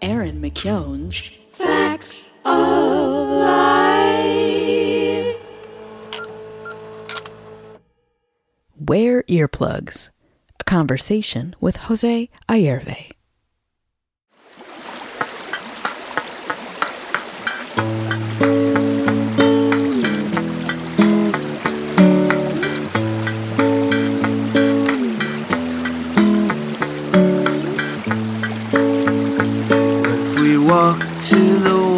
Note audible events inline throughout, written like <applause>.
Erin McKeown's Fax of Life. Wear earplugs. A conversation with Jose Ayerve. The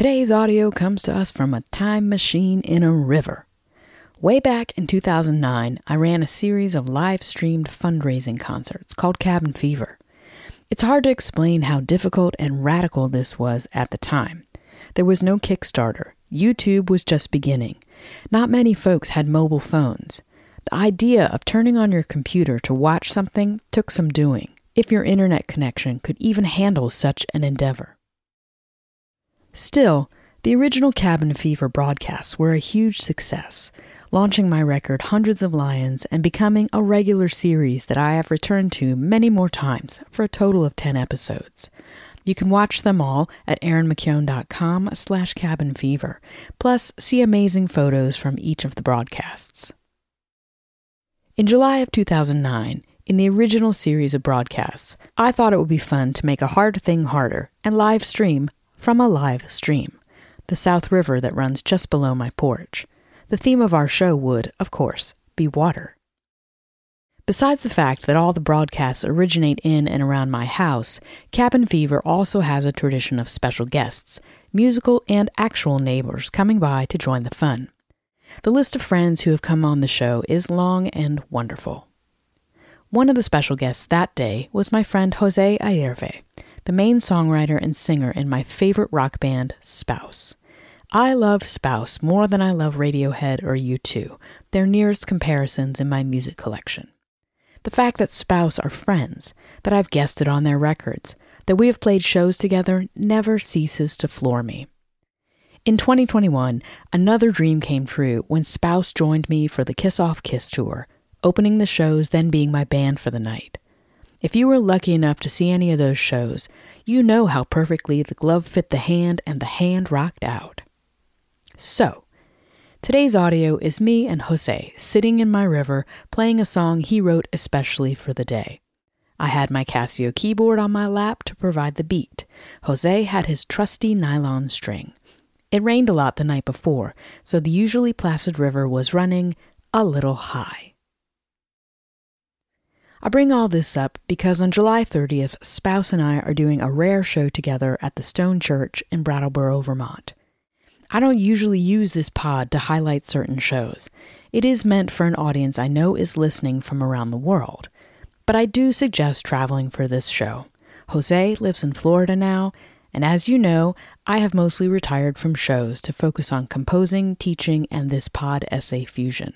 Today's audio comes to us from a time machine in a river. Way back in 2009, I ran a series of live streamed fundraising concerts called Cabin Fever. It's hard to explain how difficult and radical this was at the time. There was no Kickstarter, YouTube was just beginning. Not many folks had mobile phones. The idea of turning on your computer to watch something took some doing, if your internet connection could even handle such an endeavor. Still, the original Cabin Fever broadcasts were a huge success, launching my record Hundreds of Lions and becoming a regular series that I have returned to many more times for a total of 10 episodes. You can watch them all at erinmckeown.com slash cabinfever, plus see amazing photos from each of the broadcasts. In July of 2009, in the original series of broadcasts, I thought it would be fun to make a hard thing harder and live stream from a live stream, the South River that runs just below my porch. The theme of our show would, of course, be water. Besides the fact that all the broadcasts originate in and around my house, Cabin Fever also has a tradition of special guests, musical and actual neighbors coming by to join the fun. The list of friends who have come on the show is long and wonderful. One of the special guests that day was my friend Jose Ayerve, the main songwriter and singer in my favorite rock band, Spouse. I love Spouse more than I love Radiohead or U2, their nearest comparisons in my music collection. The fact that Spouse are friends, that I've guested on their records, that we have played shows together never ceases to floor me. In 2021, another dream came true when Spouse joined me for the Kiss Off Kiss tour, opening the shows, then being my band for the night. If you were lucky enough to see any of those shows, you know how perfectly the glove fit the hand and the hand rocked out. So, today's audio is me and Jose sitting in my river playing a song he wrote especially for the day. I had my Casio keyboard on my lap to provide the beat. Jose had his trusty nylon string. It rained a lot the night before, so the usually placid river was running a little high. I bring all this up because on July 30th, Spouse and I are doing a rare show together at the Stone Church in Brattleboro, Vermont. I don't usually use this pod to highlight certain shows. It is meant for an audience I know is listening from around the world. But I do suggest traveling for this show. Jose lives in Florida now, and as you know, I have mostly retired from shows to focus on composing, teaching, and this pod essay fusion.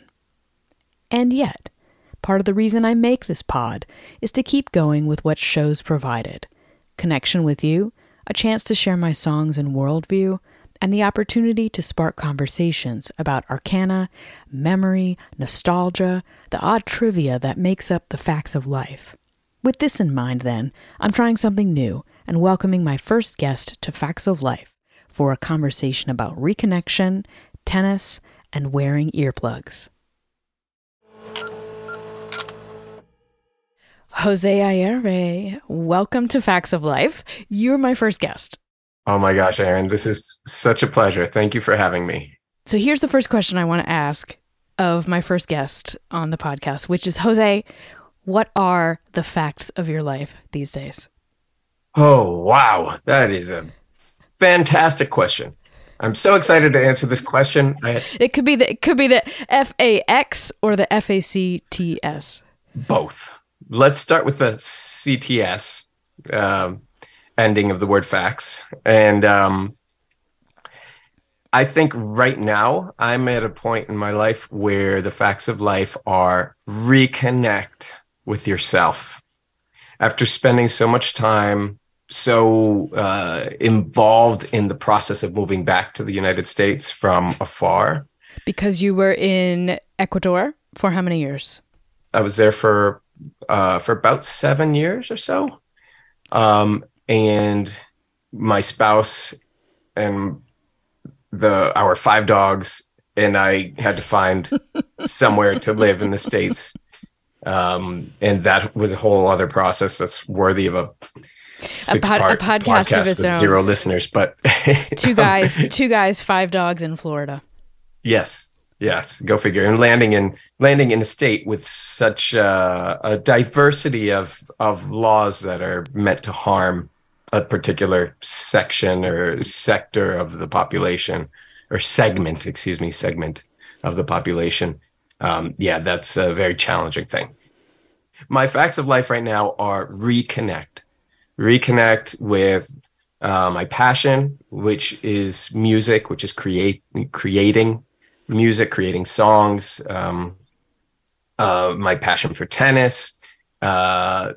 And yet, part of the reason I make this pod is to keep going with what shows provided connection with you, a chance to share my songs and worldview, and the opportunity to spark conversations about arcana, memory, nostalgia, the odd trivia that makes up the facts of life. With this in mind, then, I'm trying something new and welcoming my first guest to Fax of Life for a conversation about reconnection, tennis, and wearing earplugs. Jose Ayerve, welcome to Fax of Life. You're my first guest. Oh my gosh, Erin, this is such a pleasure. Thank you for having me. So here's the first question I want to ask of my first guest on the podcast, which is Jose, what are the facts of your life these days? Oh, wow. That is a fantastic question. I'm so excited to answer this question. I, It could be the it could be the F A X or the F A C T S. both. Let's start with the CTS um, ending of the word facts. And um, I think right now I'm at a point in my life where the facts of life are reconnect with yourself. After spending so much time so uh, involved in the process of moving back to the United States from afar, Because you were in Ecuador for how many years? I was there for uh, for about seven years or so, um, and my spouse and the our five dogs and I had to find <laughs> somewhere to live in the states, um, and that was a whole other process that's worthy of a six pod- a part podcast of its with own. zero listeners. But Two guys, <laughs> two guys, five dogs in Florida. Yes, yes, go figure. And landing in landing in a state with such uh, a diversity of of laws that are meant to harm a particular section or sector of the population or segment, excuse me, segment of the population. Um, yeah, that's a very challenging thing. My facts of life right now are reconnect, reconnect with uh, my passion, which is music, which is create creating music, creating songs, um, uh, my passion for tennis, uh,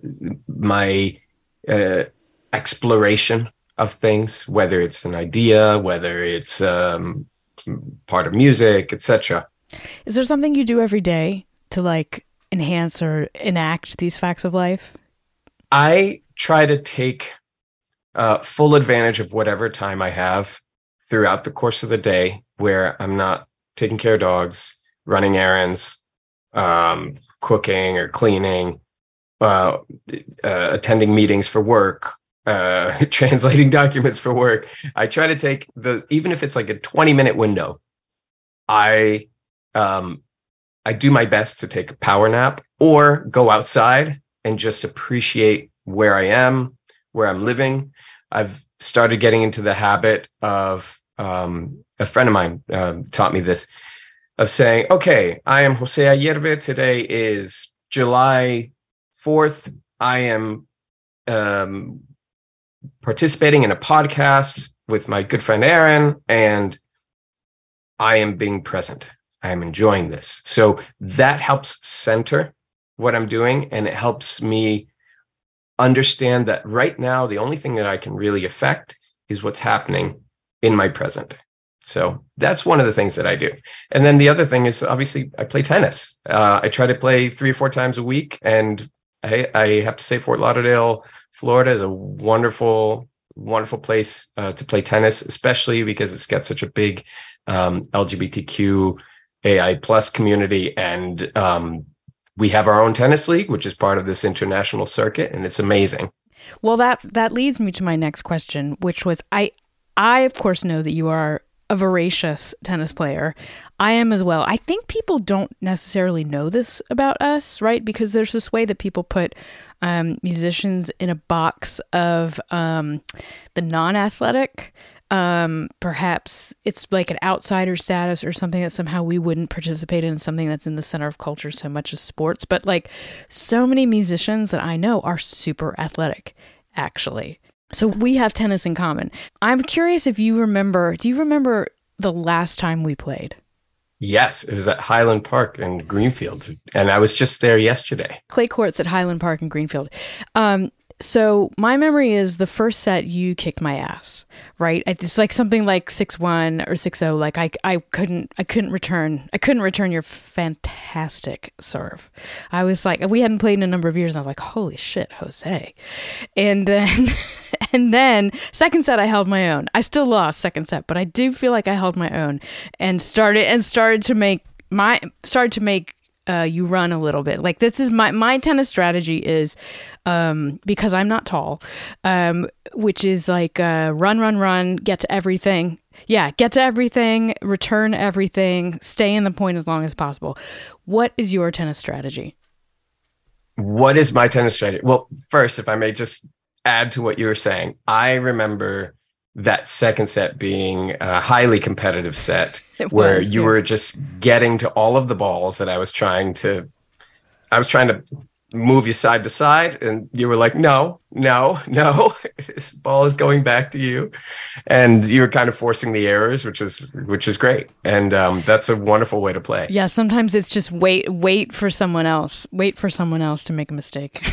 my uh, exploration of things, whether it's an idea, whether it's um, part of music, etc. Is there something you do every day to like enhance or enact these facts of life? I try to take uh, full advantage of whatever time I have throughout the course of the day where I'm not taking care of dogs, running errands, um, cooking or cleaning, uh, uh, attending meetings for work, uh, <laughs> translating documents for work. I try to take the, even if it's like a 20 minute window, I, um, I do my best to take a power nap or go outside and just appreciate where I am, where I'm living. I've started getting into the habit of um, a friend of mine um, taught me this of saying, okay, I am Jose Ayerve. Today is July 4th. I am um, participating in a podcast with my good friend Erin, and I am being present. I am enjoying this. So that helps center what I'm doing, and it helps me understand that right now, the only thing that I can really affect is what's happening in my present. So that's one of the things that I do. And then the other thing is obviously I play tennis. Uh, I try to play three or four times a week. And I, I have to say, Fort Lauderdale, Florida is a wonderful, wonderful place uh, to play tennis, especially because it's got such a big um, LGBTQ AI plus community. And um, we have our own tennis league, which is part of this international circuit, and it's amazing. Well, that that leads me to my next question, which was I I of course know that you are a voracious tennis player. I am as well. I think people don't necessarily know this about us, right? Because there's this way that people put um, musicians in a box of um, the non athletic. Um, perhaps it's like an outsider status or something that somehow we wouldn't participate in something that's in the center of culture so much as sports. But like so many musicians that I know are super athletic, actually. So we have tennis in common. I'm curious if you remember, do you remember the last time we played? Yes, it was at Highland Park in Greenfield, and I was just there yesterday. Clay courts at Highland Park in Greenfield. Um, so my memory is the first set you kicked my ass, right? It's like something like six one or six zero. Like I, I couldn't, I couldn't return, I couldn't return your fantastic serve. I was like, we hadn't played in a number of years, and I was like, holy shit, Jose. And then, <laughs> and then second set, I held my own. I still lost second set, but I do feel like I held my own and started and started to make my started to make uh, you run a little bit. Like this is my my tennis strategy is um, because I'm not tall, um, which is like uh, run, run, run, get to everything. Yeah, get to everything, return everything, stay in the point as long as possible. What is your tennis strategy? What is my tennis strategy? Well, first, if I may just add to what you were saying, I remember that second set being a highly competitive set <laughs> where you yeah. were just getting to all of the balls that I was trying to I was trying to move you side to side. And you were like no no no <laughs> this ball is going back to you. And you were kind of forcing the errors which is which is great. And um, that's a wonderful way to play. Yeah, sometimes it's just wait, wait for someone else, wait for someone else to make a mistake.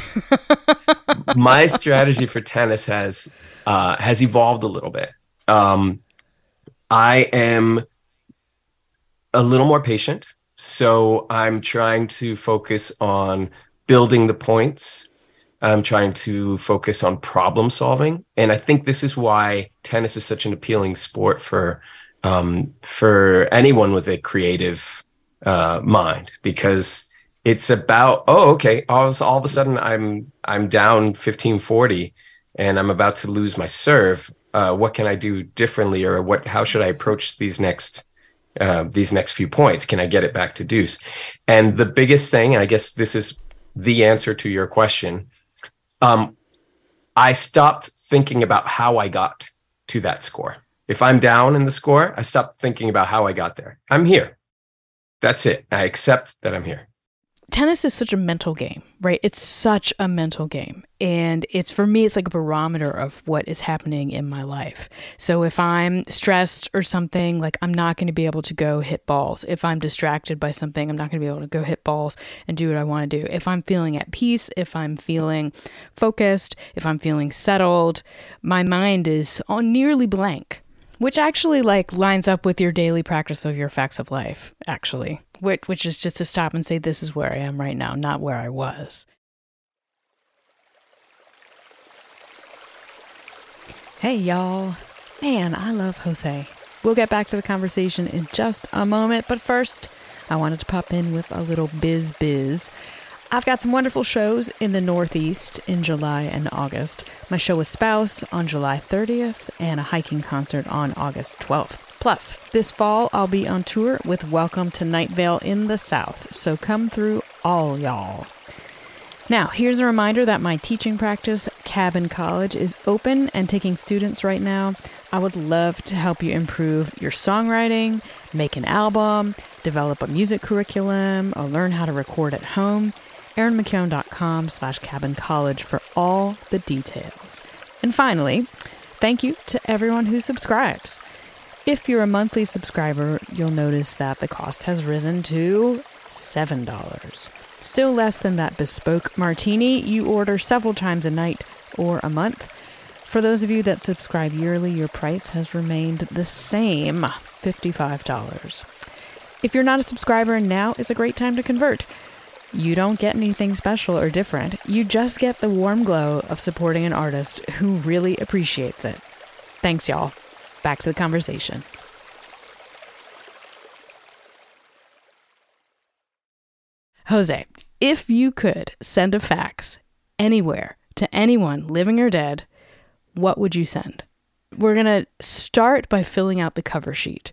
<laughs> my strategy for tennis has uh, has evolved a little bit. Um, I am a little more patient, so I'm trying to focus on building the points. I'm trying to focus on problem solving, and I think this is why tennis is such an appealing sport for um, for anyone with a creative uh, mind because it's about oh okay all, of- all of a sudden i'm i'm down 1540 and i'm about to lose my serve. Uh, what can i do differently or what how should i approach these next uh, these next few points? Can i get it back to deuce? And the biggest thing and i guess this is the answer to your question. Um, i stopped thinking about how i got to that score. If i'm down in the score i stopped thinking about how i got there. I'm here. That's it. I accept that i'm here tennis is such a mental game, right? It's such a mental game. And it's for me, it's like a barometer of what is happening in my life. So if I'm stressed or something, like I'm not going to be able to go hit balls. If I'm distracted by something, I'm not going to be able to go hit balls and do what I want to do. If I'm feeling at peace, if I'm feeling focused, if I'm feeling settled, my mind is on nearly blank which actually like lines up with your daily practice of your facts of life actually. Which which is just to stop and say this is where i am right now not where i was. Hey y'all. Man i love jose. We'll get back to the conversation in just a moment but first i wanted to pop in with a little biz biz I've got some wonderful shows in the Northeast in July and August. My show with Spouse on July 30th and a hiking concert on August 12th. Plus, this fall I'll be on tour with Welcome to Night Vale in the South, so come through all y'all. Now, here's a reminder that my teaching practice, Cabin College, is open and taking students right now. I would love to help you improve your songwriting, make an album, develop a music curriculum, or learn how to record at home. ErinMcKeown.com slash cabin college for all the details. And finally, thank you to everyone who subscribes. If you're a monthly subscriber, you'll notice that the cost has risen to $7. Still less than that bespoke martini you order several times a night or a month. For those of you that subscribe yearly, your price has remained the same $55. If you're not a subscriber, now is a great time to convert. You don't get anything special or different. You just get the warm glow of supporting an artist who really appreciates it. Thanks, y'all. Back to the conversation. Jose, if you could send a fax anywhere to anyone living or dead, what would you send? we're going to start by filling out the cover sheet.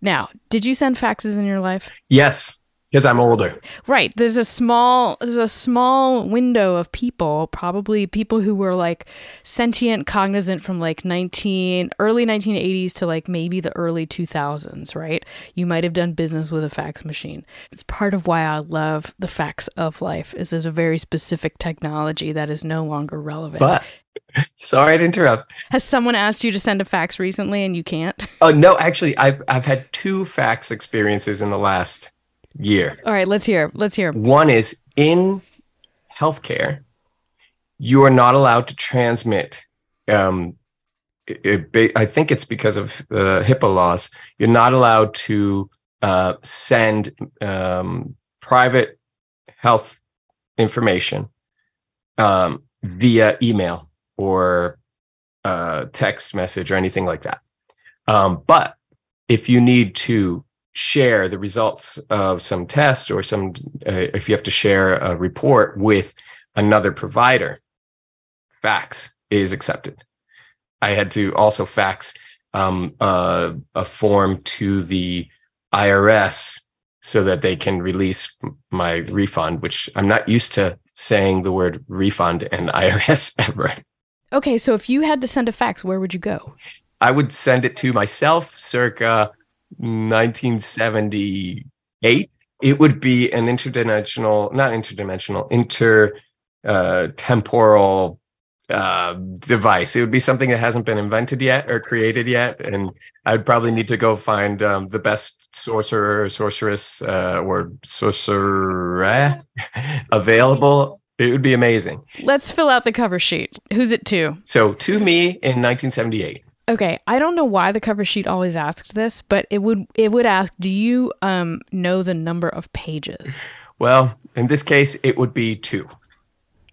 Now, did you send faxes in your life? Yes, because I'm older. Right. There's a small there's a small window of people, probably people who were like sentient, cognizant from like 19 early 1980s to like maybe the early 2000s, right? You might have done business with a fax machine. It's part of why I love the facts of life is there's a very specific technology that is no longer relevant. But <laughs> sorry to interrupt. Has someone asked you to send a fax recently and you can't? Oh no, actually, I've I've had two fax experiences in the last year. All right, let's hear. Let's hear. One is in healthcare, you are not allowed to transmit. Um, it, it, I think it's because of the HIPAA laws. You're not allowed to uh, send um, private health information um, via email or uh, text message or anything like that. Um, but if you need to share the results of some test or some, uh, if you have to share a report with another provider, fax is accepted. I had to also fax um, uh, a form to the IRS so that they can release my refund, which I'm not used to saying the word refund and <laughs> IRS ever. Okay, so if you had to send a fax, where would you go? I would send it to myself circa 1978. It would be an interdimensional, not interdimensional, inter uh, temporal uh, device. It would be something that hasn't been invented yet or created yet, and I'd probably need to go find um, the best sorcerer, or sorceress, uh, or sorcerer <laughs> available. It would be amazing. Let's fill out the cover sheet. Who's it to? So, to me in 1978. Okay, I don't know why the cover sheet always asked this, but it would it would ask, "Do you um know the number of pages?" Well, in this case, it would be two.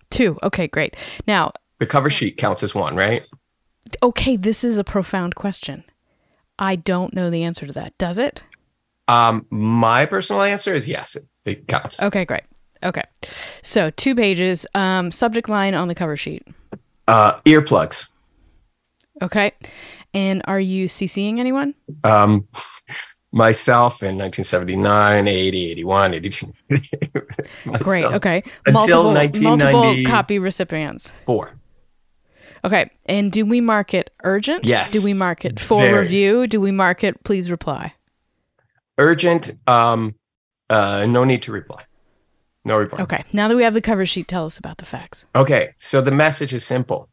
Two. Okay, great. Now, The cover sheet counts as one, right? okay, this is a profound question. I don't know the answer to that. Does it? Um, my personal answer is yes, it, it counts. Okay, great. Okay. So, two pages, um subject line on the cover sheet. Uh, earplugs. Okay. And are you CCing anyone? Um, myself in 1979, 80, 81, 82. <laughs> Great. Okay. Until multiple, multiple copy recipients. Four. Okay. And do we mark it urgent? Yes. Do we mark it for Very. review? Do we mark it please reply? Urgent. Um, uh, no need to reply. No reply. Okay. Now that we have the cover sheet, tell us about the facts. Okay. So the message is simple.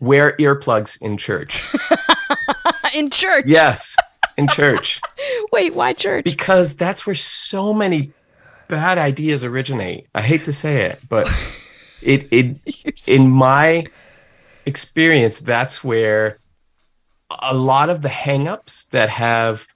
Wear earplugs in church. <laughs> In church. yes, in church. <laughs> Wait, why church? because that's where so many bad ideas originate. I hate to say it, but <laughs> it it in my experience that's where a lot of the hangups that have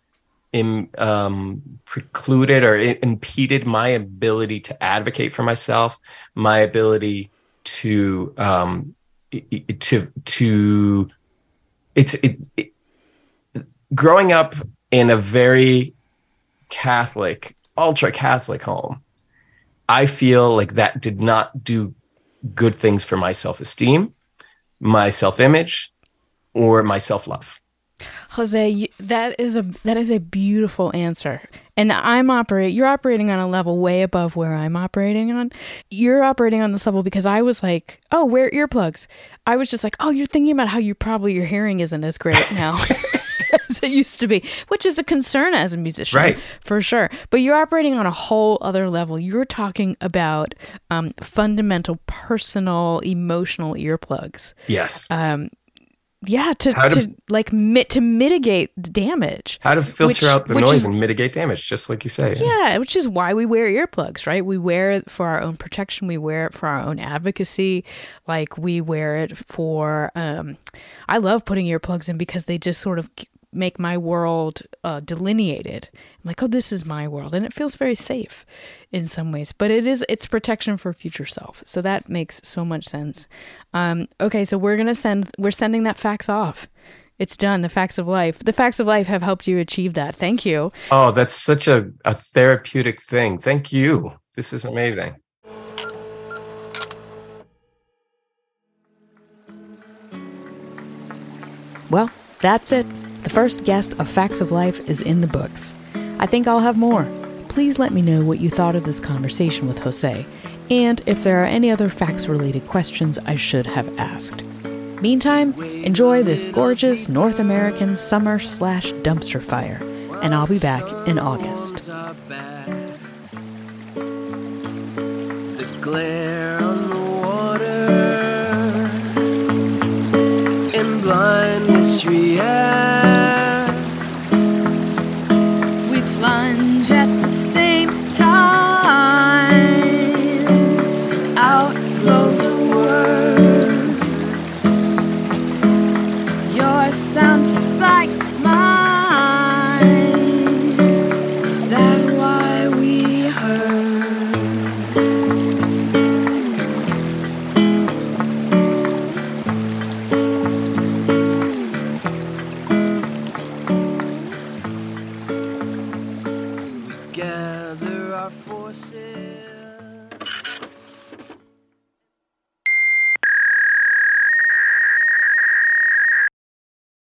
Im, um, precluded or i- impeded my ability to advocate for myself, my ability to um, to to it's it, it growing up in a very Catholic, ultra Catholic home, I feel like that did not do good things for my self esteem, my self image, or my self love. Jose, that is a that is a beautiful answer. And I'm operate you're operating on a level way above where I'm operating on. You're operating on this level because I was like, "Oh, wear earplugs." I was just like, "Oh, you're thinking about how you probably your hearing isn't as great now." <laughs> <laughs> as it used to be, which is a concern as a musician, Right. For sure. But you're operating on a whole other level. You're talking about um, fundamental, personal, emotional earplugs Yes. um yeah to, to, to- like mit, to mitigate the damage How to filter which- out the noise is- and mitigate damage, just like you say. yeah which is why we wear earplugs right we wear it for our own protection we wear it for our own advocacy like we wear it for um i love putting earplugs in because they just sort of make my world uh, delineated I'm like oh this is my world and it feels very safe in some ways but it is it's protection for future self so that makes so much sense um, okay so we're gonna send we're sending that fax off it's done the facts of life the facts of life have helped you achieve that thank you Oh, that's such a, a therapeutic thing. Thank you. This is amazing. Well, that's it. The first guest of Fax of Life is in the books. I think I'll have more. Please let me know what you thought of this conversation with Jose, and if there are any other facts related questions I should have asked. Meantime, enjoy this gorgeous North American summer slash dumpster fire, and I'll be back in August. The glare on the water in blindness react.